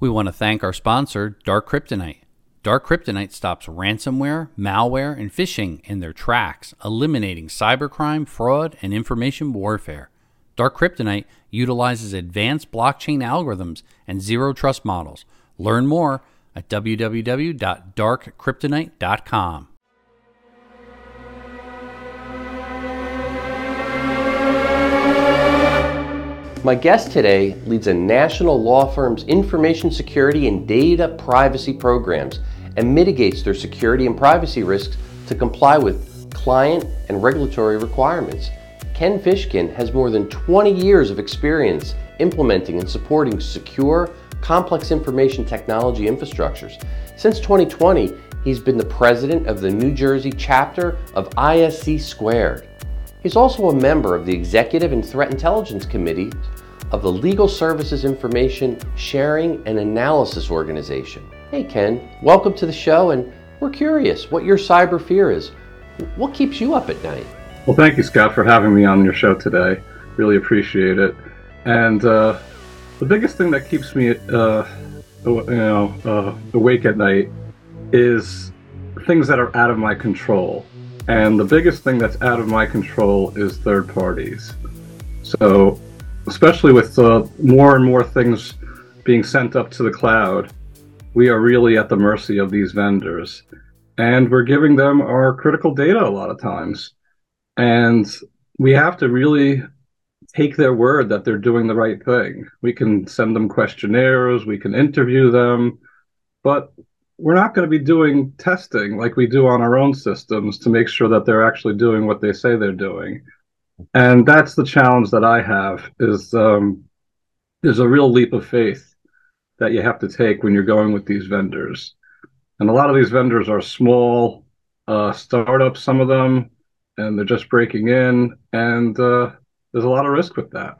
We want to thank our sponsor, Dark Kryptonite. Dark Kryptonite stops ransomware, malware, and phishing in their tracks, eliminating cybercrime, fraud, and information warfare. Dark Kryptonite utilizes advanced blockchain algorithms and zero trust models. Learn more at www.darkkryptonite.com. My guest today leads a national law firm's information security and data privacy programs and mitigates their security and privacy risks to comply with client and regulatory requirements. Ken Fishkin has more than 20 years of experience implementing and supporting secure, complex information technology infrastructures. Since 2020, he's been the president of the New Jersey chapter of ISC Squared. He's also a member of the Executive and Threat Intelligence Committee of the Legal Services Information Sharing and Analysis Organization. Hey, Ken, welcome to the show, and we're curious what your cyber fear is. What keeps you up at night? Well, thank you, Scott, for having me on your show today. Really appreciate it. And uh, the biggest thing that keeps me, uh, you know, uh, awake at night is things that are out of my control. And the biggest thing that's out of my control is third parties. So, especially with uh, more and more things being sent up to the cloud, we are really at the mercy of these vendors. And we're giving them our critical data a lot of times. And we have to really take their word that they're doing the right thing. We can send them questionnaires, we can interview them, but we're not going to be doing testing like we do on our own systems to make sure that they're actually doing what they say they're doing. And that's the challenge that I have is um, there's a real leap of faith that you have to take when you're going with these vendors. And a lot of these vendors are small uh, startups, some of them, and they're just breaking in. And uh, there's a lot of risk with that.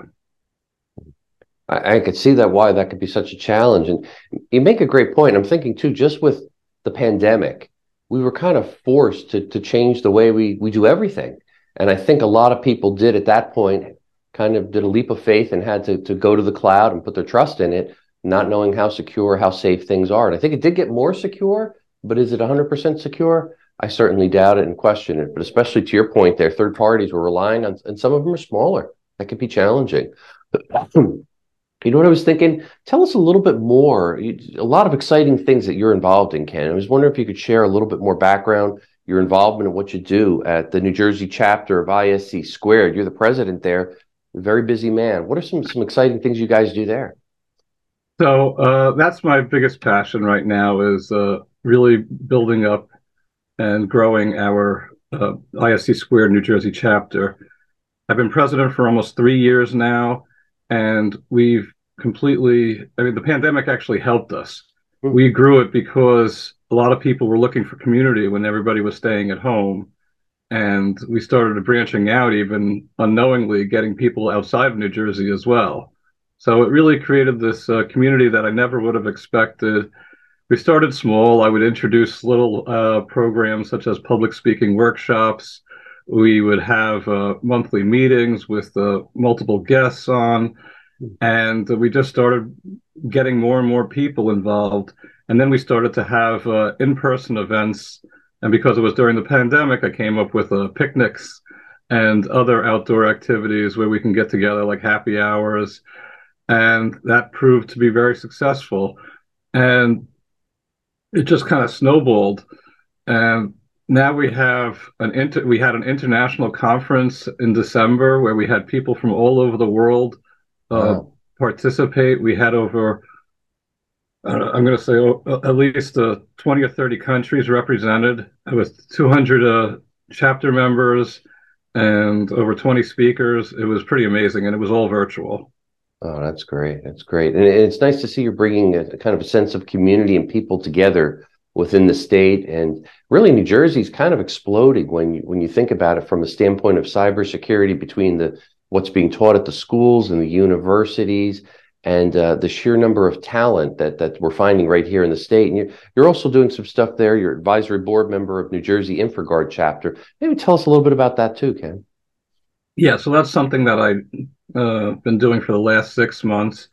I, I could see that why that could be such a challenge. And you make a great point. I'm thinking too, just with the pandemic, we were kind of forced to to change the way we we do everything. And I think a lot of people did at that point kind of did a leap of faith and had to to go to the cloud and put their trust in it, not knowing how secure, how safe things are. And I think it did get more secure, but is it 100% secure? I certainly doubt it and question it. But especially to your point there, third parties were relying on, and some of them are smaller. That could be challenging. You know what I was thinking? Tell us a little bit more. a lot of exciting things that you're involved in, Ken. I was wondering if you could share a little bit more background, your involvement in what you do at the New Jersey chapter of ISC Squared. You're the president there, very busy man. What are some some exciting things you guys do there? So uh, that's my biggest passion right now is uh, really building up and growing our uh, ISC Squared New Jersey chapter. I've been president for almost three years now and we've completely i mean the pandemic actually helped us. We grew it because a lot of people were looking for community when everybody was staying at home. And we started branching out even unknowingly getting people outside of new jersey as well. So it really created this uh, community that i never would have expected. We started small. I would introduce little uh, programs such as public speaking workshops. We would have uh, monthly meetings with uh, multiple guests on, and we just started getting more and more people involved. And then we started to have uh, in-person events. And because it was during the pandemic, I came up with uh, picnics and other outdoor activities where we can get together, like happy hours. And that proved to be very successful. And it just kind of snowballed. And now we have an inter- we had an international conference in December where we had people from all over the world wow. participate. We had over uh, I'm going to say uh, at least uh, 20 or 30 countries represented with 200 uh, chapter members and over 20 speakers. It was pretty amazing, and it was all virtual. Oh, that's great. That's great. And it's nice to see you're bringing a, a kind of a sense of community and people together within the state. And really, New Jersey's kind of exploding when you, when you think about it from a standpoint of cybersecurity between the what's being taught at the schools and the universities and uh, the sheer number of talent that that we're finding right here in the state. And you're, you're also doing some stuff there. You're advisory board member of New Jersey InfraGard chapter. Maybe tell us a little bit about that too, Ken. Yeah, so that's something that I've uh, been doing for the last six months.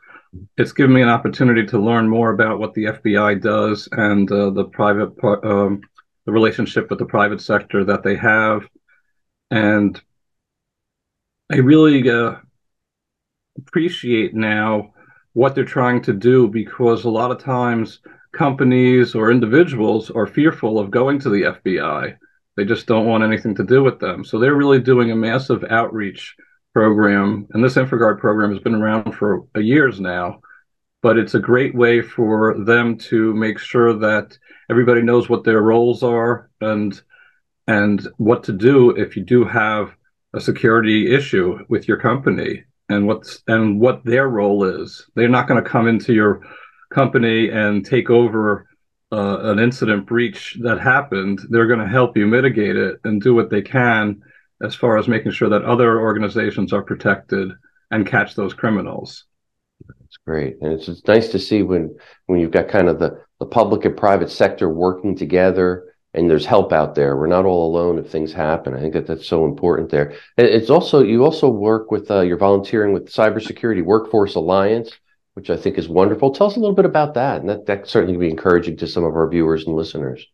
it's given me an opportunity to learn more about what the FBI does and uh, the private um, the relationship with the private sector that they have, and I really uh, appreciate now what they're trying to do because a lot of times companies or individuals are fearful of going to the FBI. They just don't want anything to do with them. So they're really doing a massive outreach program, and this InfraGard program has been around for years now. But it's a great way for them to make sure that everybody knows what their roles are and and what to do if you do have a security issue with your company and what's and what their role is. They're not going to come into your company and take over uh, an incident breach that happened. They're going to help you mitigate it and do what they can as far as making sure that other organizations are protected and catch those criminals. That's great, and it's, it's nice to see when when you've got kind of the the public and private sector working together and there's help out there. We're not all alone if things happen. I think that that's so important there. It's also you also work with uh, you're volunteering with Cybersecurity Workforce Alliance, which I think is wonderful. Tell us a little bit about that, and that that certainly can be encouraging to some of our viewers and listeners.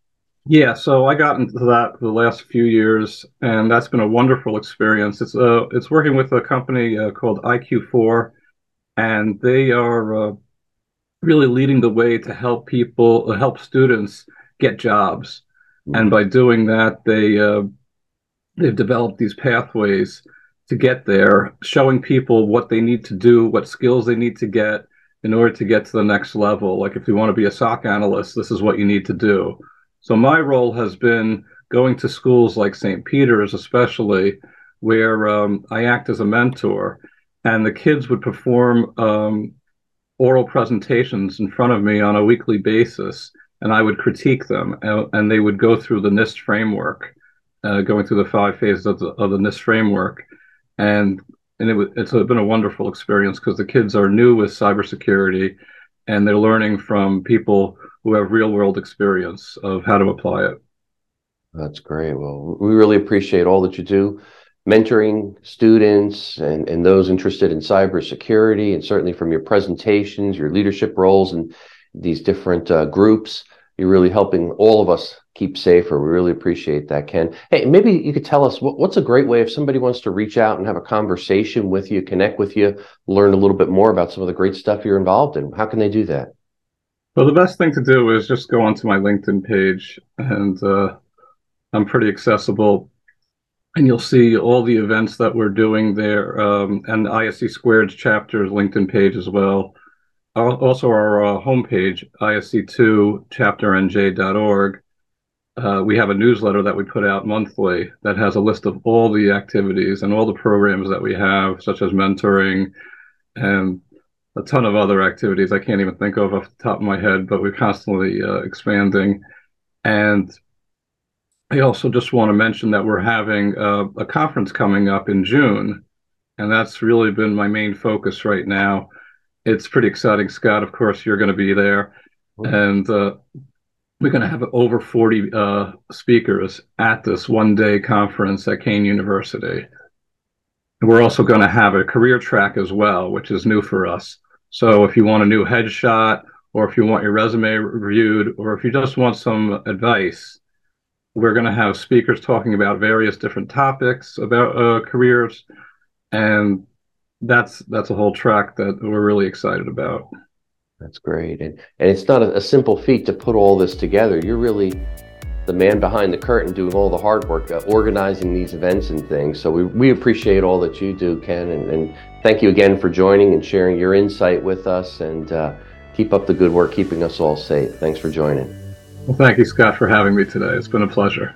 Yeah, so I got into that for the last few years, and that's been a wonderful experience. It's uh, it's working with a company uh, called IQ4, and they are uh, really leading the way to help people, uh, help students get jobs. And by doing that, they uh, they've developed these pathways to get there, showing people what they need to do, what skills they need to get in order to get to the next level. Like if you want to be a SOC analyst, this is what you need to do. So my role has been going to schools like St. Peter's, especially where um, I act as a mentor, and the kids would perform um, oral presentations in front of me on a weekly basis and I would critique them, and, and they would go through the NIST framework, uh, going through the five phases of the, of the NIST framework, and and it, it's been a wonderful experience because the kids are new with cybersecurity, and they're learning from people who have real world experience of how to apply it. That's great. Well, we really appreciate all that you do mentoring students and, and those interested in cybersecurity, and certainly from your presentations, your leadership roles, and these different uh, groups. You're really helping all of us keep safer. We really appreciate that, Ken. Hey, maybe you could tell us what, what's a great way if somebody wants to reach out and have a conversation with you, connect with you, learn a little bit more about some of the great stuff you're involved in. How can they do that? Well, the best thing to do is just go onto my LinkedIn page, and uh, I'm pretty accessible. And you'll see all the events that we're doing there, um, and ISC Squared's chapter's LinkedIn page as well also our uh, homepage, isc2chapternj.org, uh, we have a newsletter that we put out monthly that has a list of all the activities and all the programs that we have, such as mentoring and a ton of other activities I can't even think of off the top of my head, but we're constantly uh, expanding. And I also just want to mention that we're having a conference coming up in June, and that's really been my main focus right now it's pretty exciting. Scott, of course, you're going to be there. And uh, we're going to have over 40 uh, speakers at this one day conference at Kean University. And we're also going to have a career track as well, which is new for us. So if you want a new headshot, or if you want your resume reviewed, or if you just want some advice, we're going to have speakers talking about various different topics about uh, careers. And that's that's a whole track that we're really excited about. That's great, and and it's not a, a, simple feat to put all this together. You're really the man behind the curtain, doing all the hard work, uh, organizing these events and things. So we we appreciate all that you do, Ken, and, and thank you again for joining and sharing your insight with us. And uh, keep up the good work, keeping us all safe. Thanks for joining. Well, thank you, Scott, for having me today. It's been a pleasure.